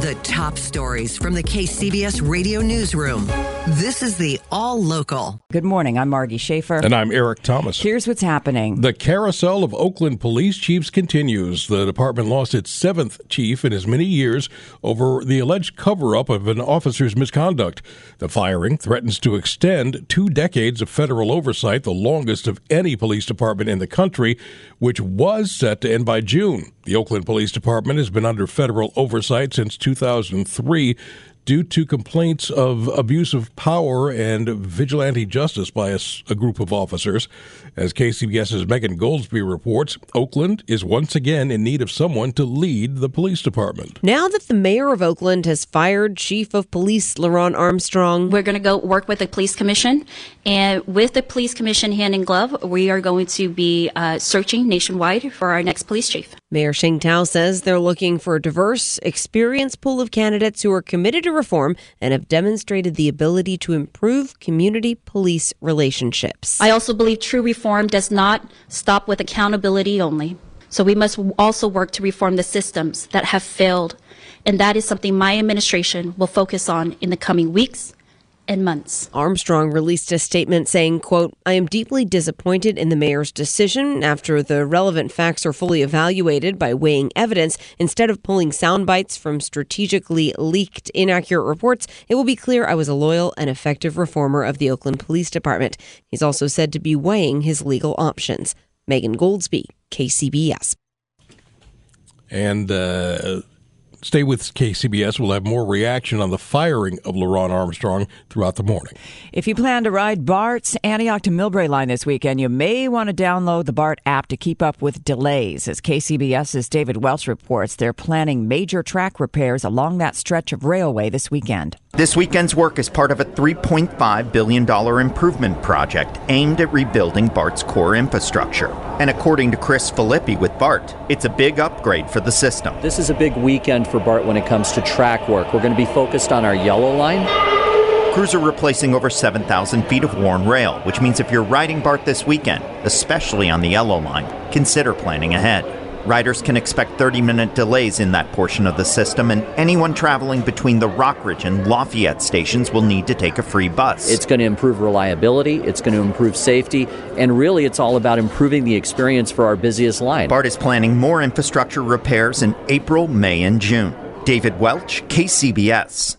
The top stories from the KCBS radio newsroom. This is the All Local. Good morning. I'm Margie Shafer. And I'm Eric Thomas. Here's what's happening. The carousel of Oakland police chiefs continues. The department lost its seventh chief in as many years over the alleged cover up of an officer's misconduct. The firing threatens to extend two decades of federal oversight, the longest of any police department in the country, which was set to end by June. The Oakland Police Department has been under federal oversight since 2003 due to complaints of abuse of power and vigilante justice by a, a, group of officers. As KCBS's Megan Goldsby reports, Oakland is once again in need of someone to lead the police department. Now that the mayor of Oakland has fired Chief of Police LeRonne Armstrong, we're going to go work with the police commission. And with the police commission hand in glove, we are going to be uh, searching nationwide for our next police chief. Mayor Sheng Thao says they're looking for a diverse, experienced pool of candidates who are committed to reform and have demonstrated the ability to improve community police relationships. I also believe true reform does not stop with accountability only. So we must also work to reform the systems that have failed. And that is something my administration will focus on in the coming weeks and months. Armstrong released a statement saying, quote, I am deeply disappointed in the mayor's decision after the relevant facts are fully evaluated by weighing evidence instead of pulling sound bites from strategically leaked inaccurate reports. It will be clear I was a loyal and effective reformer of the Oakland Police Department. He's also said to be weighing his legal options. Megan Goldsby, KCBS. And uh Stay with KCBS. We'll have more reaction on the firing of LeRonne Armstrong throughout the morning. If you plan to ride BART's Antioch to Millbrae line this weekend, you may want to download the BART app to keep up with delays. As KCBS's David Welch reports, they're planning major track repairs along that stretch of railway this weekend. This weekend's work is part of a $3.5 billion improvement project aimed at rebuilding BART's core infrastructure. And according to Chris Filippi with BART, it's a big upgrade for the system. This is a big weekend for BART when it comes to track work. We're going to be focused on our yellow line. Crews are replacing over 7,000 feet of worn rail, which means if you're riding BART this weekend, especially on the yellow line, consider planning ahead. Riders can expect 30 minute delays in that portion of the system, and anyone traveling between the Rockridge and Lafayette stations will need to take a free bus. It's going to improve reliability, it's going to improve safety, and really it's all about improving the experience for our busiest line. BART is planning more infrastructure repairs in April, May, and June. David Welch, KCBS.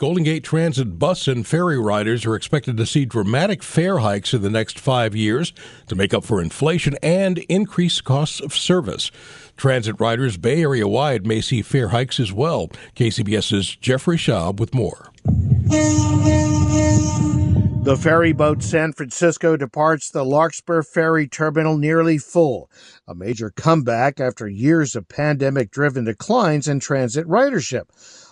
Golden Gate Transit bus and ferry riders are expected to see dramatic fare hikes in the next five years to make up for inflation and increased costs of service. Transit riders Bay Area wide may see fare hikes as well. KCBS's Jeffrey Schaub with more. The ferry boat San Francisco departs the Larkspur Ferry Terminal nearly full, a major comeback after years of pandemic driven declines in transit ridership.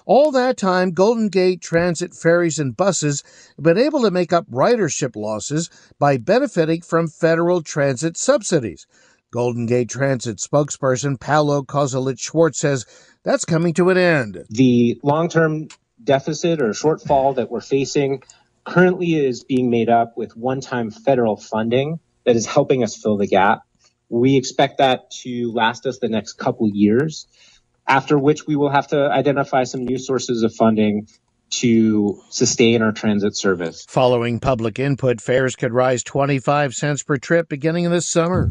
All that time, Golden Gate Transit ferries and buses have been able to make up ridership losses by benefiting from federal transit subsidies. Golden Gate Transit spokesperson Paolo Cosulich Schwartz says that's coming to an end. The long term deficit or shortfall that we're facing currently is being made up with one time federal funding that is helping us fill the gap. We expect that to last us the next couple years after which we will have to identify some new sources of funding to sustain our transit service. Following public input, fares could rise 25 cents per trip beginning this summer.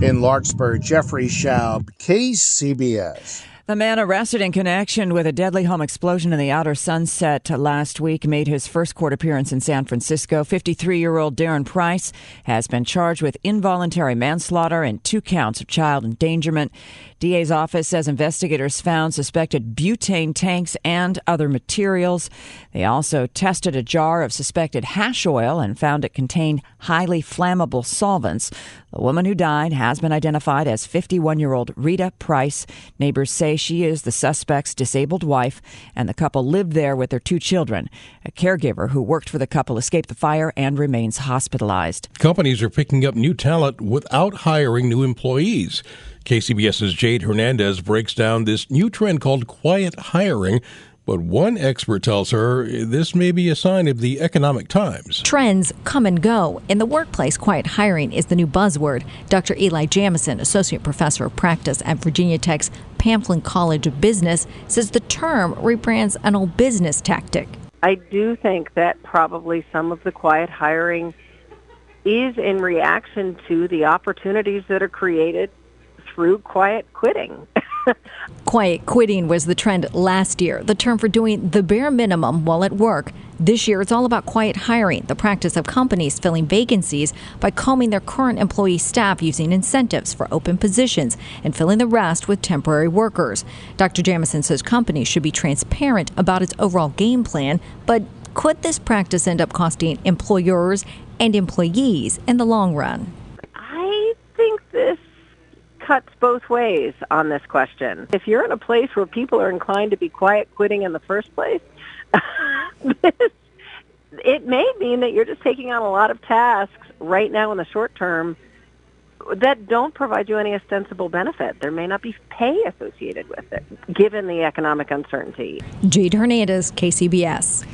In Larkspur, Jeffrey Schaub, KCBS. The man arrested in connection with a deadly home explosion in the outer sunset last week made his first court appearance in San Francisco. 53 year old Darren Price has been charged with involuntary manslaughter and two counts of child endangerment. DA's office says investigators found suspected butane tanks and other materials. They also tested a jar of suspected hash oil and found it contained highly flammable solvents. The woman who died has been identified as 51 year old Rita Price. Neighbors say she is the suspect's disabled wife, and the couple lived there with their two children. A caregiver who worked for the couple escaped the fire and remains hospitalized. Companies are picking up new talent without hiring new employees. KCBS's Jade Hernandez breaks down this new trend called quiet hiring. But one expert tells her this may be a sign of the economic times. Trends come and go. In the workplace, quiet hiring is the new buzzword. Dr. Eli Jamison, Associate Professor of Practice at Virginia Tech's Pamplin College of Business, says the term rebrands an old business tactic. I do think that probably some of the quiet hiring is in reaction to the opportunities that are created through quiet quitting. quiet quitting was the trend last year, the term for doing the bare minimum while at work. This year, it's all about quiet hiring, the practice of companies filling vacancies by combing their current employee staff using incentives for open positions and filling the rest with temporary workers. Dr. Jamison says companies should be transparent about its overall game plan, but could this practice end up costing employers and employees in the long run? I think this cuts both ways on this question. If you're in a place where people are inclined to be quiet quitting in the first place, it may mean that you're just taking on a lot of tasks right now in the short term that don't provide you any ostensible benefit. There may not be pay associated with it, given the economic uncertainty. Jade Hernandez, KCBS.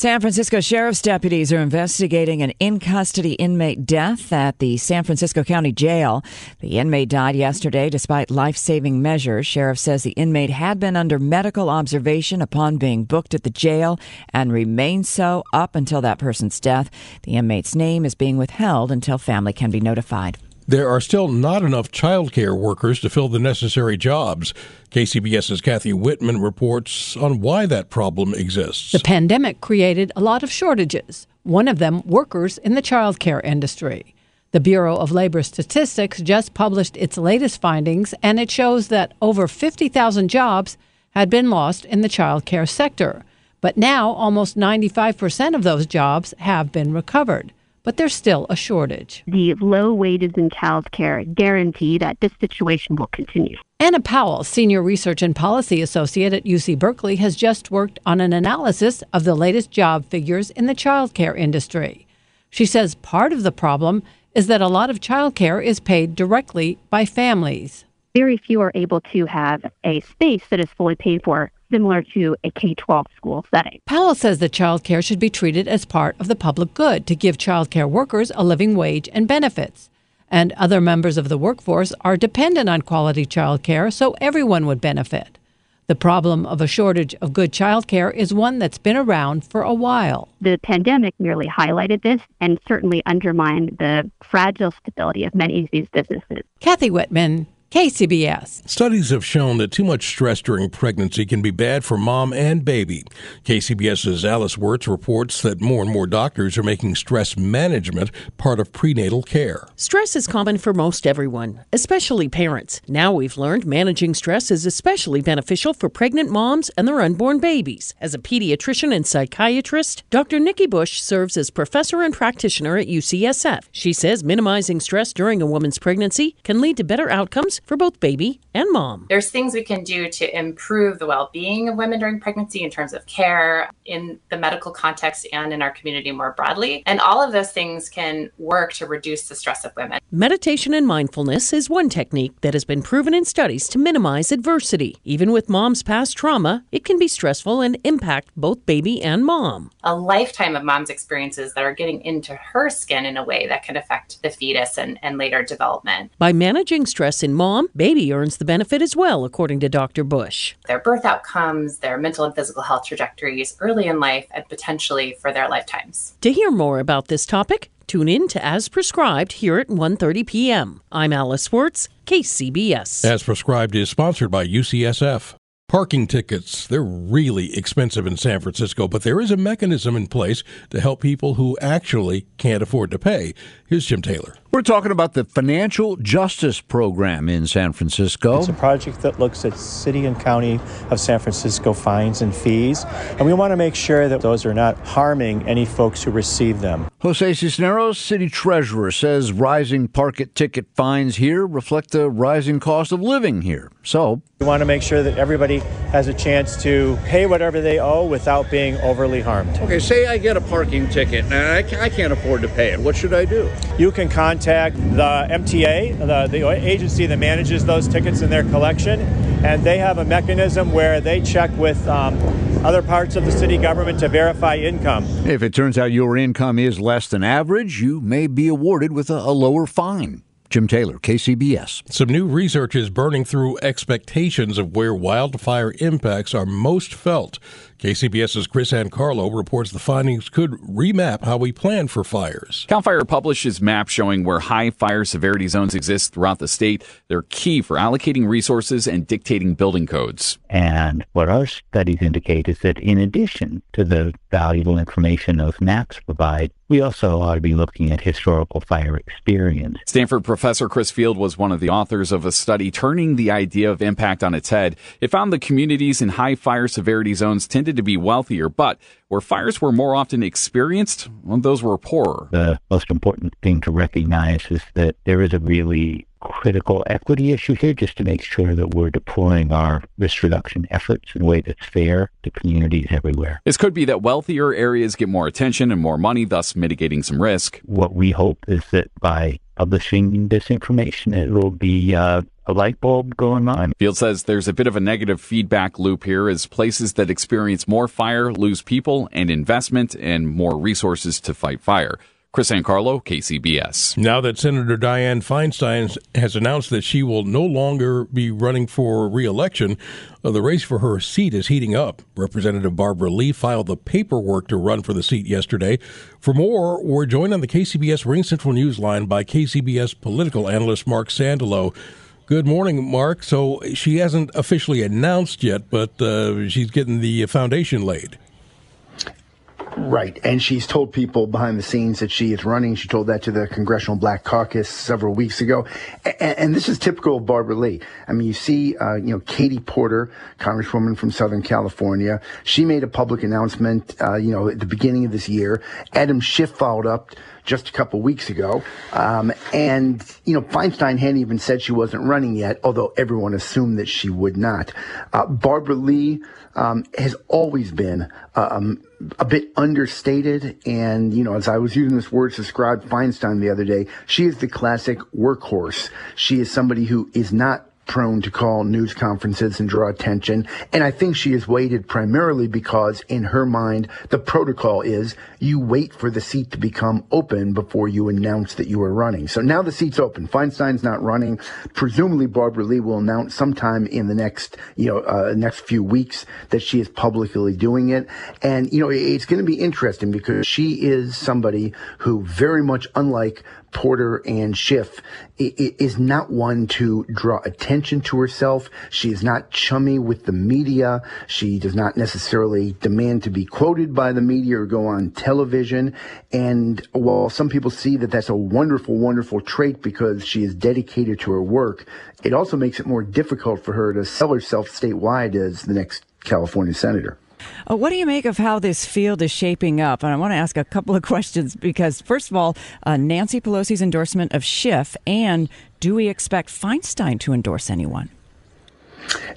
San Francisco Sheriff's deputies are investigating an in custody inmate death at the San Francisco County Jail. The inmate died yesterday despite life saving measures. Sheriff says the inmate had been under medical observation upon being booked at the jail and remained so up until that person's death. The inmate's name is being withheld until family can be notified. There are still not enough childcare workers to fill the necessary jobs. KCBS's Kathy Whitman reports on why that problem exists. The pandemic created a lot of shortages, one of them workers in the childcare industry. The Bureau of Labor Statistics just published its latest findings, and it shows that over 50,000 jobs had been lost in the childcare sector. But now, almost 95% of those jobs have been recovered but there's still a shortage. The low wages in childcare guarantee that this situation will continue. Anna Powell, Senior Research and Policy Associate at UC Berkeley, has just worked on an analysis of the latest job figures in the childcare industry. She says part of the problem is that a lot of childcare is paid directly by families. Very few are able to have a space that is fully paid for similar to a K 12 school setting. Powell says that childcare should be treated as part of the public good to give childcare workers a living wage and benefits. And other members of the workforce are dependent on quality childcare, so everyone would benefit. The problem of a shortage of good childcare is one that's been around for a while. The pandemic merely highlighted this and certainly undermined the fragile stability of many of these businesses. Kathy Whitman, KCBS. Studies have shown that too much stress during pregnancy can be bad for mom and baby. KCBS's Alice Wirtz reports that more and more doctors are making stress management part of prenatal care. Stress is common for most everyone, especially parents. Now we've learned managing stress is especially beneficial for pregnant moms and their unborn babies. As a pediatrician and psychiatrist, Dr. Nikki Bush serves as professor and practitioner at UCSF. She says minimizing stress during a woman's pregnancy can lead to better outcomes for both baby and mom. There's things we can do to improve the well being of women during pregnancy in terms of care in the medical context and in our community more broadly. And all of those things can work to reduce the stress of women. Meditation and mindfulness is one technique that has been proven in studies to minimize adversity. Even with mom's past trauma, it can be stressful and impact both baby and mom. A lifetime of mom's experiences that are getting into her skin in a way that can affect the fetus and, and later development. By managing stress in mom mom, baby earns the benefit as well, according to Dr. Bush. Their birth outcomes, their mental and physical health trajectories early in life, and potentially for their lifetimes. To hear more about this topic, tune in to As Prescribed here at 1:30 p.m. I'm Alice Wirtz, KCBS. As Prescribed is sponsored by UCSF. Parking tickets, they're really expensive in San Francisco, but there is a mechanism in place to help people who actually can't afford to pay. Here's Jim Taylor. We're talking about the Financial Justice Program in San Francisco. It's a project that looks at city and county of San Francisco fines and fees, and we want to make sure that those are not harming any folks who receive them. Jose Cisneros, city treasurer, says rising parking ticket fines here reflect the rising cost of living here. So, we want to make sure that everybody has a chance to pay whatever they owe without being overly harmed. Okay, say I get a parking ticket and I can't afford to pay it. What should I do? You can contact the MTA, the, the agency that manages those tickets in their collection, and they have a mechanism where they check with um, other parts of the city government to verify income. If it turns out your income is less than average, you may be awarded with a, a lower fine. Jim Taylor, KCBS. Some new research is burning through expectations of where wildfire impacts are most felt. KCBS's Chris Ancarlo reports the findings could remap how we plan for fires. CAL FIRE publishes maps showing where high fire severity zones exist throughout the state. They're key for allocating resources and dictating building codes. And what our studies indicate is that in addition to the valuable information those maps provide, we also ought to be looking at historical fire experience. Stanford professor Chris Field was one of the authors of a study turning the idea of impact on its head. It found the communities in high fire severity zones tended to be wealthier, but where fires were more often experienced, well, those were poorer. The most important thing to recognize is that there is a really critical equity issue here just to make sure that we're deploying our risk reduction efforts in a way that's fair to communities everywhere. This could be that wealthier areas get more attention and more money, thus mitigating some risk. What we hope is that by publishing this information, it will be uh, a light bulb going on. Field says there's a bit of a negative feedback loop here as places that experience more fire lose people and investment and more resources to fight fire. Chris Ancarlo, KCBS. Now that Senator Dianne Feinstein has announced that she will no longer be running for reelection, uh, the race for her seat is heating up. Representative Barbara Lee filed the paperwork to run for the seat yesterday. For more, we're joined on the KCBS RingCentral News line by KCBS political analyst Marc Sandalow. Good morning, Mark. So she hasn't officially announced yet, but uh, she's getting the foundation laid. Right. And she's told people behind the scenes that she is running. She told that to the Congressional Black Caucus several weeks ago. And, and this is typical of Barbara Lee. I mean, you see, uh, you know, Katie Porter, Congresswoman from Southern California, she made a public announcement, uh, you know, at the beginning of this year. Adam Schiff followed up just a couple weeks ago. Um, and, you know, Feinstein hadn't even said she wasn't running yet, although everyone assumed that she would not. Uh, Barbara Lee um, has always been um, a bit understated. And, you know, as I was using this word to describe Feinstein the other day, she is the classic workhorse. She is somebody who is not prone to call news conferences and draw attention. And I think she has waited primarily because in her mind, the protocol is you wait for the seat to become open before you announce that you are running. So now the seat's open. Feinstein's not running. Presumably Barbara Lee will announce sometime in the next, you know, uh, next few weeks that she is publicly doing it. And, you know, it's going to be interesting because she is somebody who very much unlike Porter and Schiff is not one to draw attention to herself. She is not chummy with the media. She does not necessarily demand to be quoted by the media or go on television. And while some people see that that's a wonderful, wonderful trait because she is dedicated to her work, it also makes it more difficult for her to sell herself statewide as the next California senator. Uh, what do you make of how this field is shaping up? And I want to ask a couple of questions because, first of all, uh, Nancy Pelosi's endorsement of Schiff, and do we expect Feinstein to endorse anyone?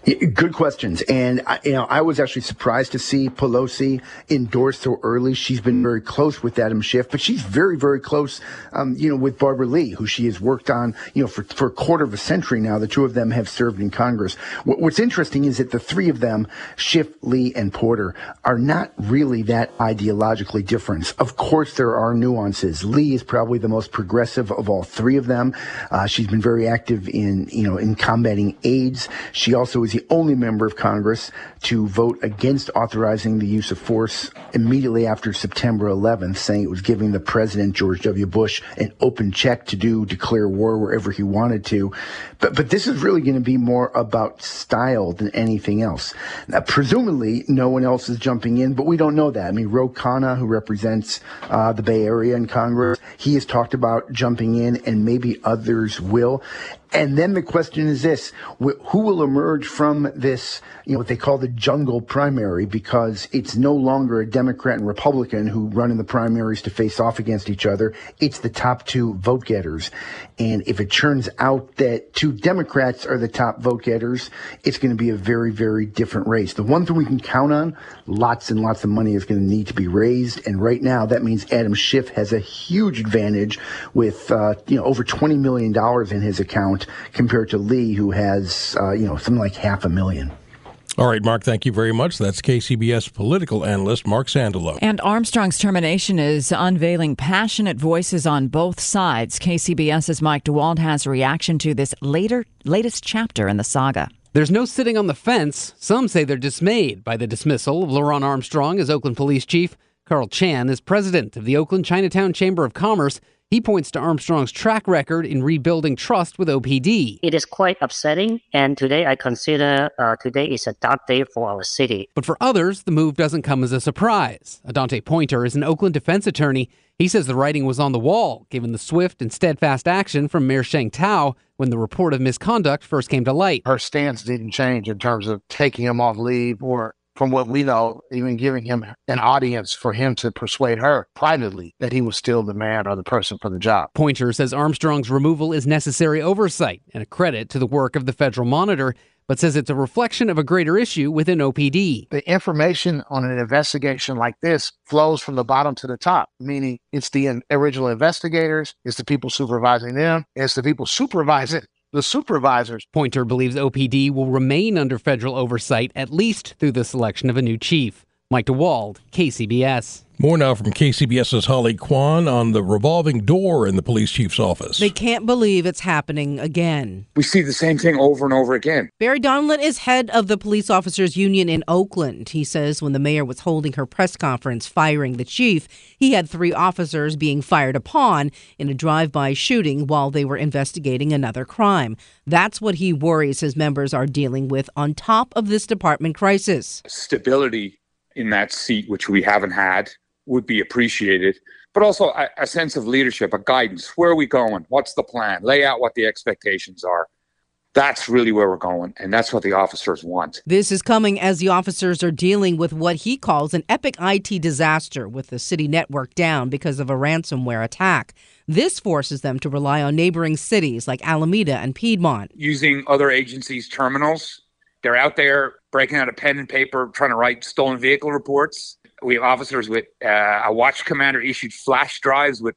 Good questions. And, I, you know, I was actually surprised to see Pelosi endorse so early. She's been very close with Adam Schiff, but she's very, very close, um, you know, with Barbara Lee, who she has worked on, you know, for, for a quarter of a century now. The two of them have served in Congress. What, what's interesting is that the three of them, Schiff, Lee, and Porter, are not really that ideologically different. Of course, there are nuances. Lee is probably the most progressive of all three of them. Uh, she's been very active in, you know, in combating AIDS. She also is the only member of Congress to vote against authorizing the use of force immediately after September 11th, saying it was giving the president, George W. Bush, an open check to do declare war wherever he wanted to. But, but this is really going to be more about style than anything else. Now, presumably, no one else is jumping in, but we don't know that. I mean, Ro Khanna, who represents uh, the Bay Area in Congress, he has talked about jumping in, and maybe others will. And then the question is this, who will emerge from this, you know, what they call the jungle primary because it's no longer a Democrat and Republican who run in the primaries to face off against each other. It's the top two vote getters. And if it turns out that two Democrats are the top vote getters, it's going to be a very, very different race. The one thing we can count on, lots and lots of money is going to need to be raised. And right now that means Adam Schiff has a huge advantage with, uh, you know, over $20 million in his account compared to Lee, who has, uh, you know, something like half a million. All right, Mark, thank you very much. That's KCBS political analyst Marc Sandalow. And Armstrong's termination is unveiling passionate voices on both sides. KCBS's Mike DeWald has a reaction to this later latest chapter in the saga. There's no sitting on the fence. Some say they're dismayed by the dismissal of LeRonne Armstrong as Oakland Police Chief. Carl Chan is president of the Oakland Chinatown Chamber of Commerce. He points to Armstrong's track record in rebuilding trust with OPD. It is quite upsetting, and today I consider uh, today is a dark day for our city. But for others, the move doesn't come as a surprise. Adante Pointer is an Oakland defense attorney. He says the writing was on the wall, given the swift and steadfast action from Mayor Sheng Thao when the report of misconduct first came to light. Her stance didn't change in terms of taking him off leave or from what we know, even giving him an audience for him to persuade her privately that he was still the man or the person for the job. Pointer says Armstrong's removal is necessary oversight and a credit to the work of the federal monitor, but says it's a reflection of a greater issue within OPD. The information on an investigation like this flows from the bottom to the top, meaning it's the original investigators, it's the people supervising them, it's the people supervising the supervisors. Pointer believes OPD will remain under federal oversight at least through the selection of a new chief. Mike DeWald, KCBS. More now from KCBS's Holly Quan on the revolving door in the police chief's office. They can't believe it's happening again. We see the same thing over and over again. Barry Donelan is head of the police officers union in Oakland. He says when the mayor was holding her press conference firing the chief, he had three officers being fired upon in a drive-by shooting while they were investigating another crime. That's what he worries his members are dealing with on top of this department crisis. Stability in that seat, which we haven't had would be appreciated, but also a, a, sense of leadership, a guidance. Where are we going? What's the plan? Lay out what the expectations are. That's really where we're going, and that's what the officers want. This is coming as the officers are dealing with what he calls an epic IT disaster with the city network down because of a ransomware attack. This forces them to rely on neighboring cities like Alameda and Piedmont. Using other agencies' terminals, they're out there breaking out a pen and paper, trying to write stolen vehicle reports we have officers with uh, a watch commander issued flash drives with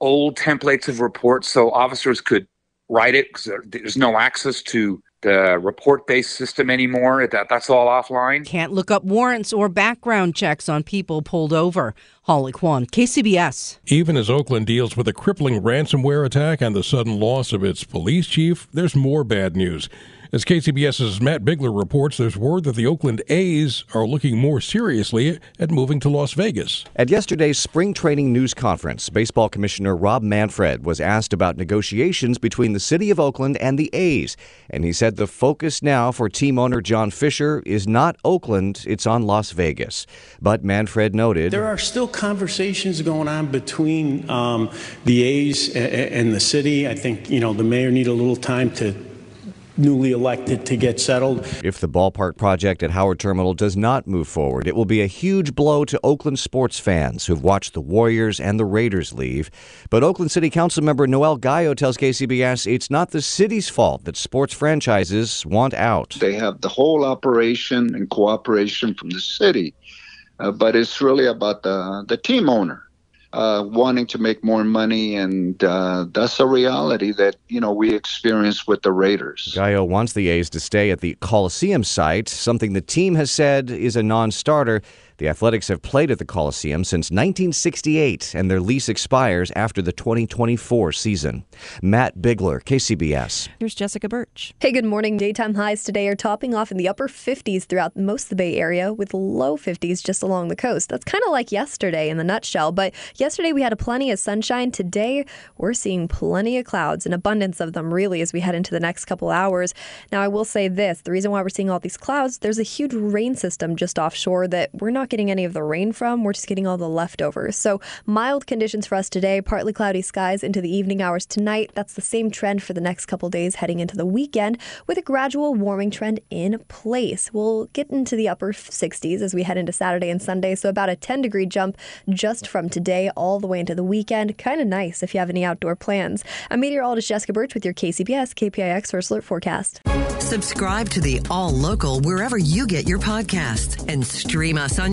old templates of reports so officers could write it because there's no access to the report based system anymore. That, that's all offline. Can't look up warrants or background checks on people pulled over. Holly Quan, KCBS. Even as Oakland deals with a crippling ransomware attack and the sudden loss of its police chief, there's more bad news. As KCBS's Matt Bigler reports, there's word that the Oakland A's are looking more seriously at moving to Las Vegas. At yesterday's spring training news conference, Baseball Commissioner Rob Manfred was asked about negotiations between the city of Oakland and the A's, and he said the focus now for team owner John Fisher is not Oakland, it's on Las Vegas. But Manfred noted there are still conversations going on between um, the A's and the city. I think you know the mayor need a little time to newly elected to get settled. If the ballpark project at Howard Terminal does not move forward, it will be a huge blow to Oakland sports fans who've watched the Warriors and the Raiders leave. But Oakland City Council member Noel Gallo tells KCBS it's not the city's fault that sports franchises want out. They have the whole operation and cooperation from the city, uh, but it's really about the, the team owner uh, wanting to make more money, and uh, that's a reality that you know we experience with the Raiders. Gallo wants the A's to stay at the Coliseum site, something the team has said is a non-starter. The Athletics have played at the Coliseum since 1968, and their lease expires after the 2024 season. Matt Bigler, KCBS. Here's Jessica Birch. Hey, good morning. Daytime highs today are topping off in the upper 50s throughout most of the Bay Area, with low 50s just along the coast. That's kind of like yesterday in the nutshell, but yesterday we had a plenty of sunshine. Today we're seeing plenty of clouds, an abundance of them, really, as we head into the next couple hours. Now, I will say this the reason why we're seeing all these clouds, there's a huge rain system just offshore that we're not getting any of the rain from. We're just getting all the leftovers. So mild conditions for us today, partly cloudy skies into the evening hours tonight. That's the same trend for the next couple days heading into the weekend with a gradual warming trend in place. We'll get into the upper 60s as we head into Saturday and Sunday. So about a 10 degree jump just from today all the way into the weekend. Kind of nice if you have any outdoor plans. I'm meteorologist Jessica Birch with your KCBS KPIX First Alert Forecast. Subscribe to the All Local wherever you get your podcasts and stream us on